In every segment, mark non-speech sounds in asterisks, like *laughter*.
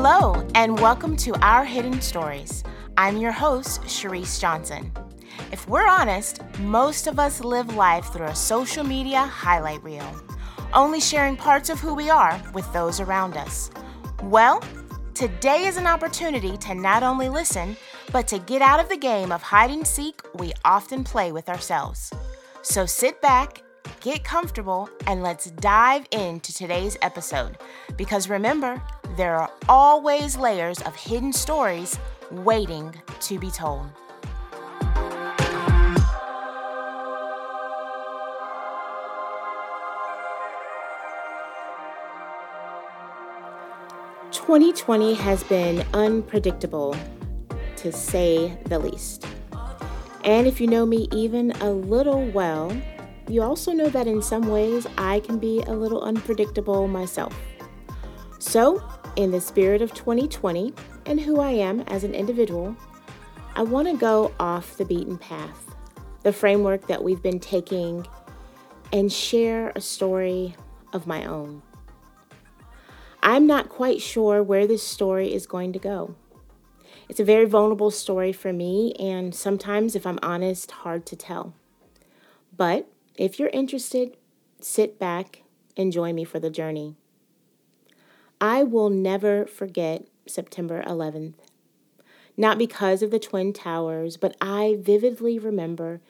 Hello, and welcome to Our Hidden Stories. I'm your host, Sharice Johnson. If we're honest, most of us live life through a social media highlight reel, only sharing parts of who we are with those around us. Well, today is an opportunity to not only listen, but to get out of the game of hide and seek we often play with ourselves. So sit back, get comfortable, and let's dive into today's episode. Because remember, there are always layers of hidden stories waiting to be told. Twenty twenty has been unpredictable, to say the least. And if you know me even a little well, you also know that in some ways I can be a little unpredictable myself. So, in the spirit of 2020 and who I am as an individual, I want to go off the beaten path, the framework that we've been taking, and share a story of my own. I'm not quite sure where this story is going to go. It's a very vulnerable story for me, and sometimes, if I'm honest, hard to tell. But if you're interested, sit back and join me for the journey. I will never forget September 11th. Not because of the Twin Towers, but I vividly remember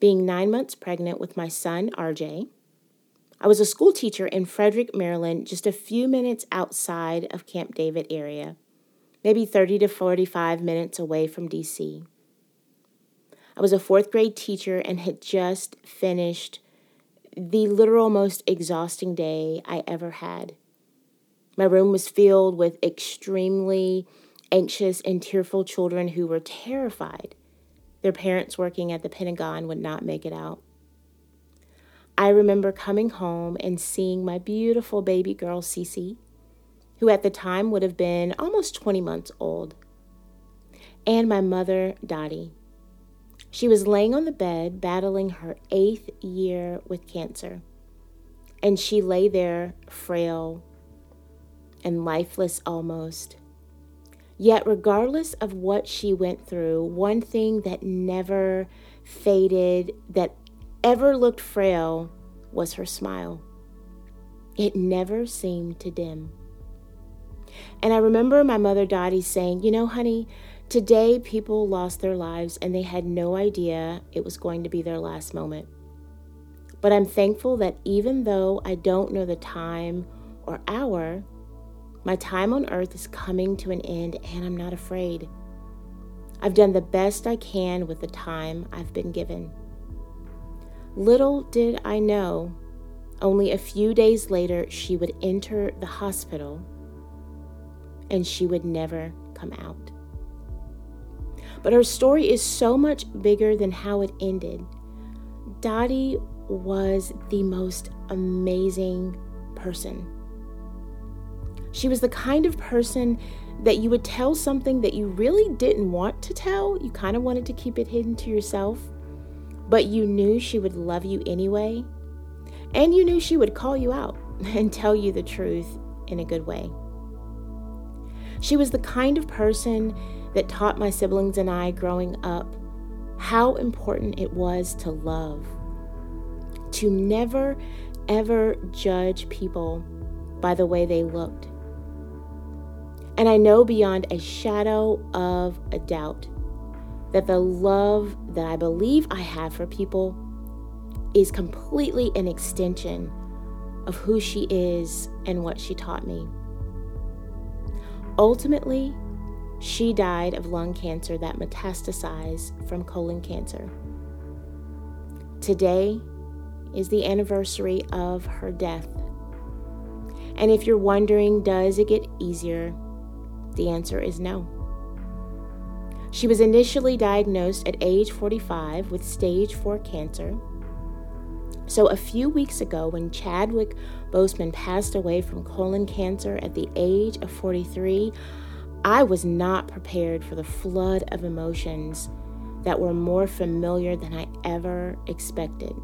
being nine months pregnant with my son, RJ. I was a school teacher in Frederick, Maryland, just a few minutes outside of Camp David area, maybe 30 to 45 minutes away from DC. I was a fourth grade teacher and had just finished the literal most exhausting day I ever had. My room was filled with extremely anxious and tearful children who were terrified their parents working at the Pentagon would not make it out. I remember coming home and seeing my beautiful baby girl, Cece, who at the time would have been almost 20 months old, and my mother, Dottie. She was laying on the bed battling her eighth year with cancer, and she lay there frail and lifeless almost. Yet, regardless of what she went through, one thing that never faded, that ever looked frail, was her smile. It never seemed to dim. And I remember my mother Dottie saying, You know, honey, today people lost their lives and they had no idea it was going to be their last moment. But I'm thankful that even though I don't know the time or hour, my time on earth is coming to an end, and I'm not afraid. I've done the best I can with the time I've been given. Little did I know, only a few days later, she would enter the hospital and she would never come out. But her story is so much bigger than how it ended. Dottie was the most amazing person. She was the kind of person that you would tell something that you really didn't want to tell. You kind of wanted to keep it hidden to yourself, but you knew she would love you anyway. And you knew she would call you out *laughs* and tell you the truth in a good way. She was the kind of person that taught my siblings and I growing up how important it was to love, to never, ever judge people by the way they looked and I know beyond a shadow of a doubt that the love that I believe I have for people is completely an extension of who she is and what she taught me. Ultimately, she died of lung cancer that metastasized from colon cancer. Today is the anniversary of her death. And if you're wondering, does it get easier? The answer is no. She was initially diagnosed at age 45 with stage 4 cancer. So, a few weeks ago, when Chadwick Boseman passed away from colon cancer at the age of 43, I was not prepared for the flood of emotions that were more familiar than I ever expected.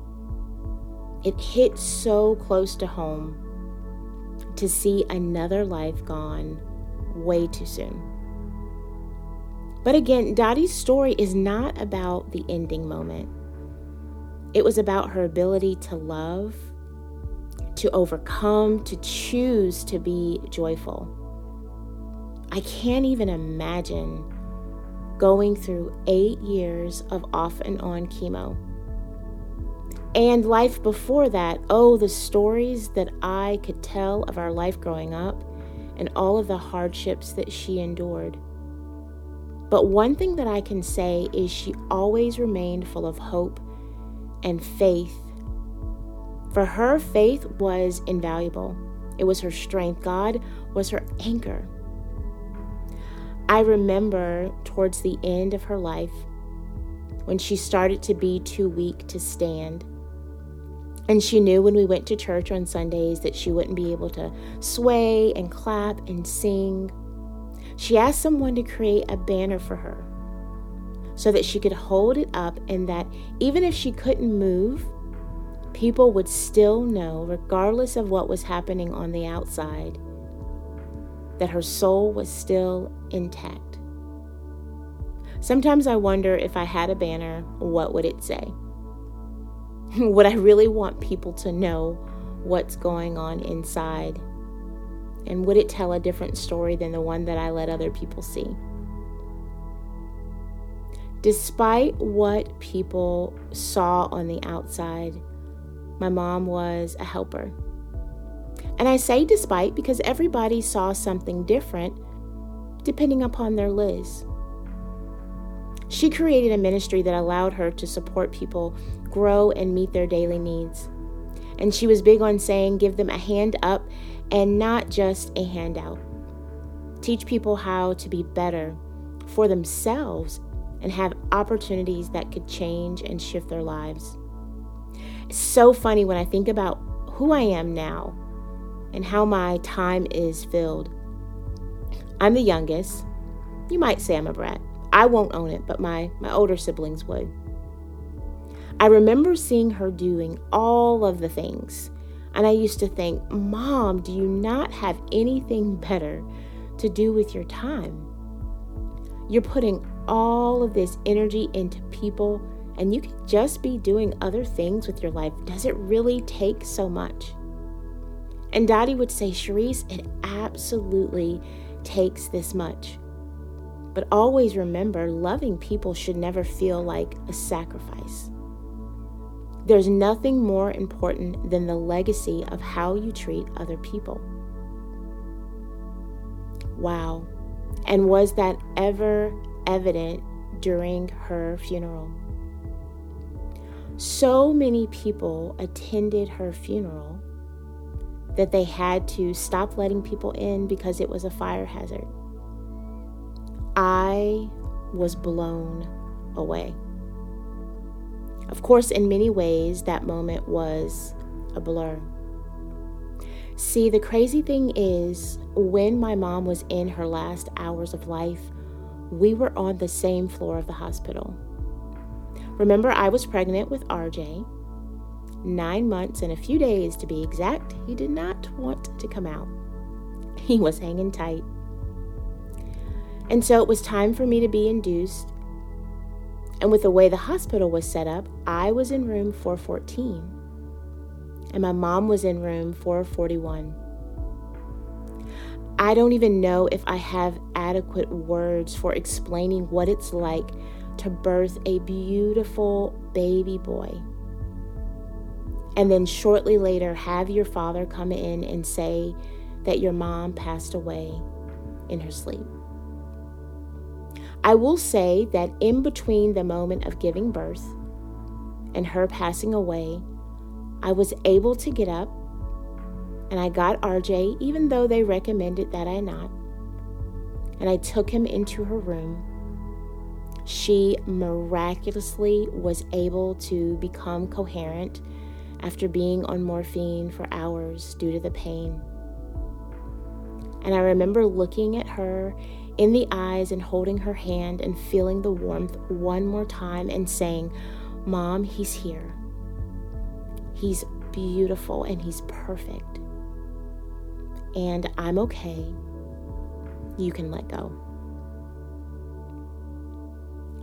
It hit so close to home to see another life gone way too soon. But again, Dottie's story is not about the ending moment. It was about her ability to love, to overcome, to choose to be joyful. I can't even imagine going through eight years of off and on chemo. And life before that, oh, the stories that I could tell of our life growing up and all of the hardships that she endured. But one thing that I can say is she always remained full of hope and faith. For her, faith was invaluable, it was her strength. God was her anchor. I remember towards the end of her life when she started to be too weak to stand. And she knew when we went to church on Sundays that she wouldn't be able to sway and clap and sing. She asked someone to create a banner for her so that she could hold it up and that even if she couldn't move, people would still know, regardless of what was happening on the outside, that her soul was still intact. Sometimes I wonder if I had a banner, what would it say? *laughs* would I really want people to know what's going on inside? And would it tell a different story than the one that I let other people see? Despite what people saw on the outside, my mom was a helper. And I say despite because everybody saw something different depending upon their Liz. She created a ministry that allowed her to support people grow and meet their daily needs. And she was big on saying, give them a hand up and not just a handout. Teach people how to be better for themselves and have opportunities that could change and shift their lives. It's so funny when I think about who I am now and how my time is filled. I'm the youngest. You might say I'm a brat. I won't own it, but my, my older siblings would. I remember seeing her doing all of the things and I used to think, Mom, do you not have anything better to do with your time? You're putting all of this energy into people, and you could just be doing other things with your life. Does it really take so much? And Dottie would say, Cherise, it absolutely takes this much. But always remember, loving people should never feel like a sacrifice. There's nothing more important than the legacy of how you treat other people. Wow. And was that ever evident during her funeral? So many people attended her funeral that they had to stop letting people in because it was a fire hazard. I was blown away. Of course, in many ways, that moment was a blur. See, the crazy thing is, when my mom was in her last hours of life, we were on the same floor of the hospital. Remember, I was pregnant with RJ, nine months and a few days to be exact. He did not want to come out, he was hanging tight. And so it was time for me to be induced and with the way the hospital was set up, I was in room 414 and my mom was in room 441. I don't even know if I have adequate words for explaining what it's like to birth a beautiful baby boy. And then shortly later, have your father come in and say that your mom passed away in her sleep. I will say that in between the moment of giving birth and her passing away, I was able to get up and I got RJ, even though they recommended that I not. And I took him into her room. She miraculously was able to become coherent after being on morphine for hours due to the pain. And I remember looking at her in the eyes and holding her hand and feeling the warmth one more time and saying, Mom, he's here. He's beautiful and he's perfect. And I'm okay. you can let go.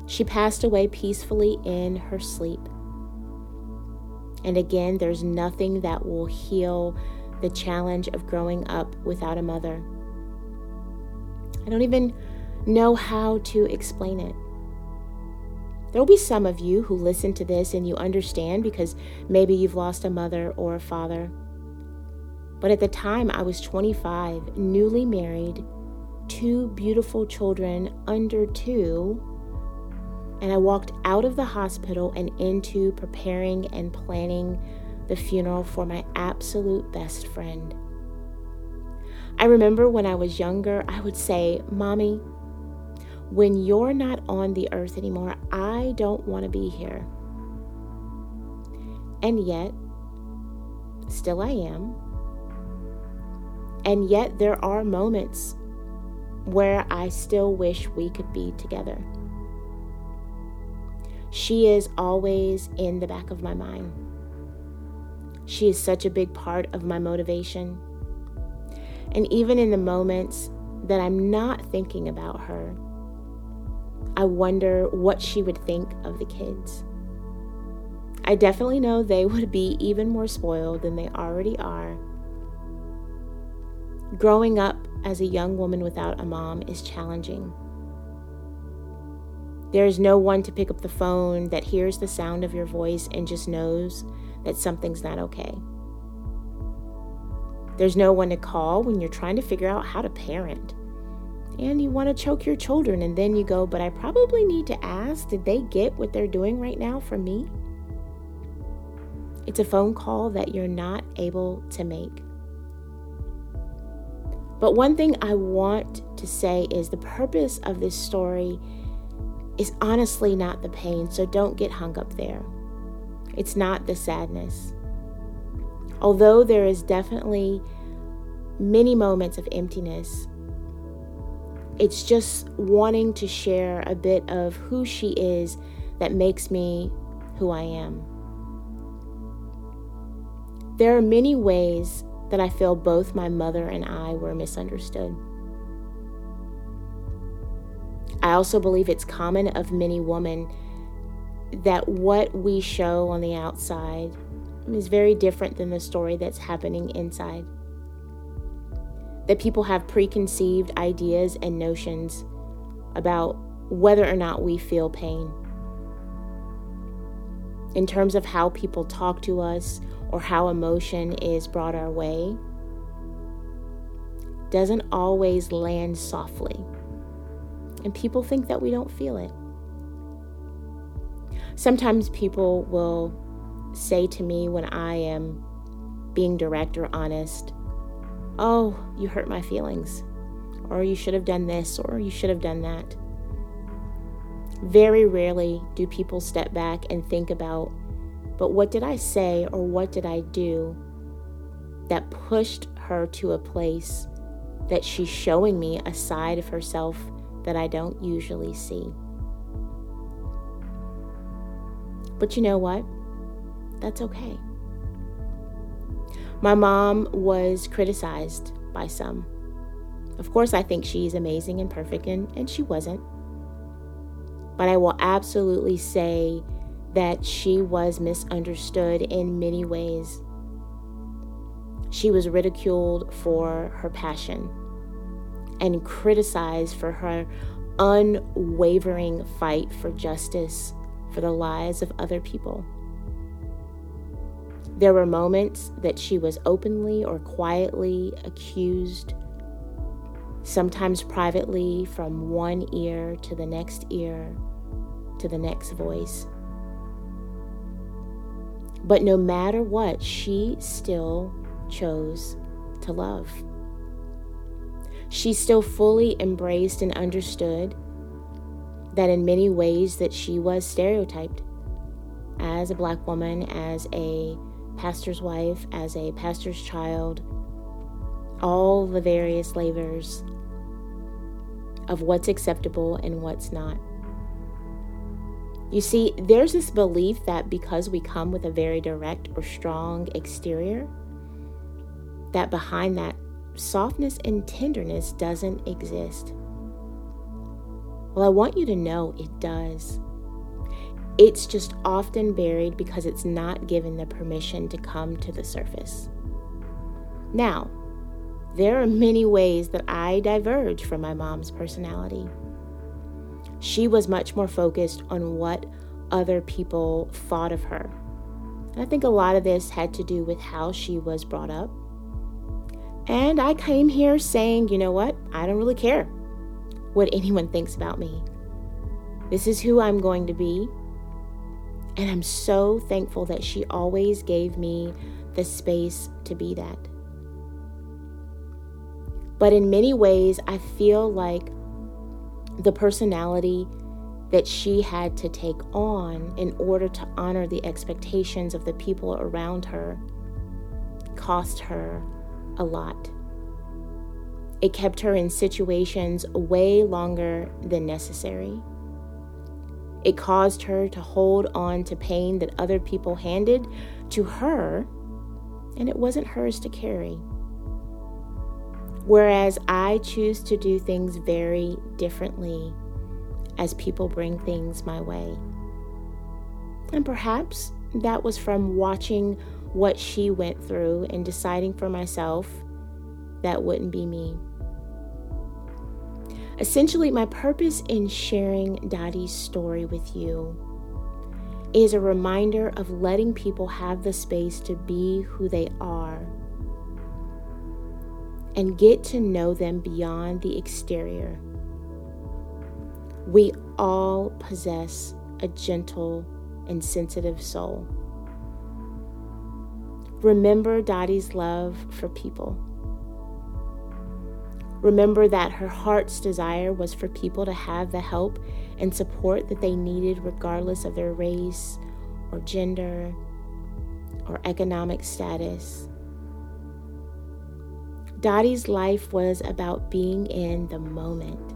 She passed away peacefully in her sleep. And again, there's nothing that will heal the challenge of growing up without a mother. I don't even know how to explain it. There will be some of you who listen to this and you understand because maybe you've lost a mother or a father. But at the time, I was 25, newly married, two beautiful children under two, and I walked out of the hospital and into preparing and planning the funeral for my absolute best friend. I remember when I was younger, I would say, Mommy, when you're not on the earth anymore, I don't want to be here. And yet, still I am. And yet, there are moments where I still wish we could be together. She is always in the back of my mind. She is such a big part of my motivation. And even in the moments that I'm not thinking about her, I wonder what she would think of the kids. I definitely know they would be even more spoiled than they already are. Growing up as a young woman without a mom is challenging. There is no one to pick up the phone that hears the sound of your voice and just knows that something's not okay. There's no one to call when you're trying to figure out how to parent and you want to choke your children, and then you go, But I probably need to ask, did they get what they're doing right now from me? It's a phone call that you're not able to make. But one thing I want to say is the purpose of this story is honestly not the pain, so don't get hung up there. It's not the sadness. Although there is definitely many moments of emptiness it's just wanting to share a bit of who she is that makes me who I am. There are many ways that I feel both my mother and I were misunderstood. I also believe it's common of many women that what we show on the outside is very different than the story that's happening inside that people have preconceived ideas and notions about whether or not we feel pain. In terms of how people talk to us or how emotion is brought our way, doesn't always land softly. And people think that we don't feel it. Sometimes people will say to me when I am being direct or honest, oh, you hurt my feelings, or you should have done this, or you should have done that. Very rarely do people step back and think about, but what did I say or what did I do that pushed her to a place that she's showing me a side of herself that I don't usually see? But you know what? That's okay. My mom was criticized by some. Of course, I think she's amazing and perfect, and, and she wasn't. But I will absolutely say that she was misunderstood in many ways. She was ridiculed for her passion and criticized for her unwavering fight for justice for the lives of other people. There were moments that she was openly or quietly accused, sometimes privately, from one ear to the next ear to the next voice. But no matter what, she still chose to love. She still fully embraced and understood that in many ways that she was stereotyped as a black woman, as a pastor's wife, as a pastor's child, all the various flavors of what's acceptable and what's not. You see, there's this belief that because we come with a very direct or strong exterior, that behind that softness and tenderness doesn't exist. Well, I want you to know it does. It's just often buried because it's not given the permission to come to the surface. Now, there are many ways that I diverge from my mom's personality. She was much more focused on what other people thought of her. And I think a lot of this had to do with how she was brought up. And I came here saying, you know what? I don't really care what anyone thinks about me. This is who I'm going to be. And I'm so thankful that she always gave me the space to be that. But in many ways, I feel like the personality that she had to take on in order to honor the expectations of the people around her cost her a lot. It kept her in situations way longer than necessary. It caused her to hold on to pain that other people handed to her, and it wasn't hers to carry. Whereas I choose to do things very differently as people bring things my way. And perhaps that was from watching what she went through and deciding for myself that wouldn't be me. Essentially, my purpose in sharing Dottie's story with you is a reminder of letting people have the space to be who they are and get to know them beyond the exterior. We all possess a gentle and sensitive soul. Remember Dottie's love for people. Remember that her heart's desire was for people to have the help and support that they needed, regardless of their race or gender or economic status. Dottie's life was about being in the moment,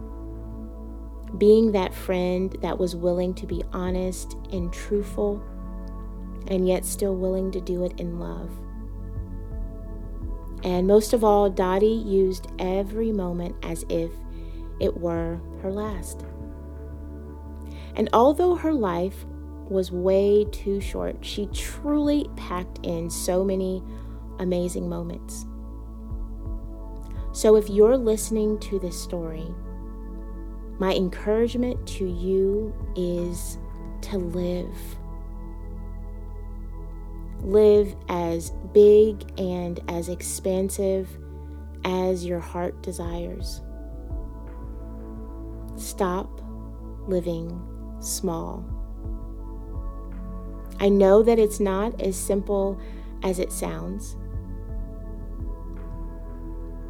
being that friend that was willing to be honest and truthful, and yet still willing to do it in love. And most of all, Dottie used every moment as if it were her last. And although her life was way too short, she truly packed in so many amazing moments. So if you're listening to this story, my encouragement to you is to live Live as big and as expansive as your heart desires. Stop living small. I know that it's not as simple as it sounds,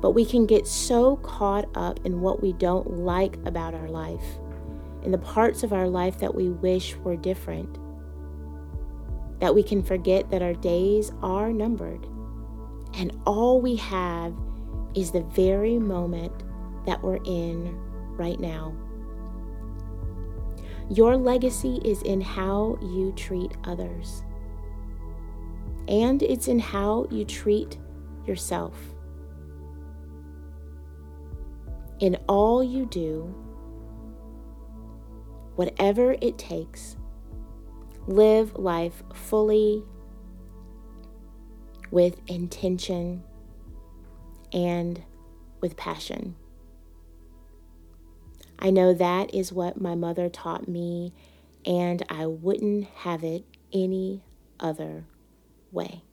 but we can get so caught up in what we don't like about our life, in the parts of our life that we wish were different that we can forget that our days are numbered and all we have is the very moment that we're in right now. Your legacy is in how you treat others, and it's in how you treat yourself. In all you do, whatever it takes, live life fully with intention and with passion. I know that is what my mother taught me, and I wouldn't have it any other way.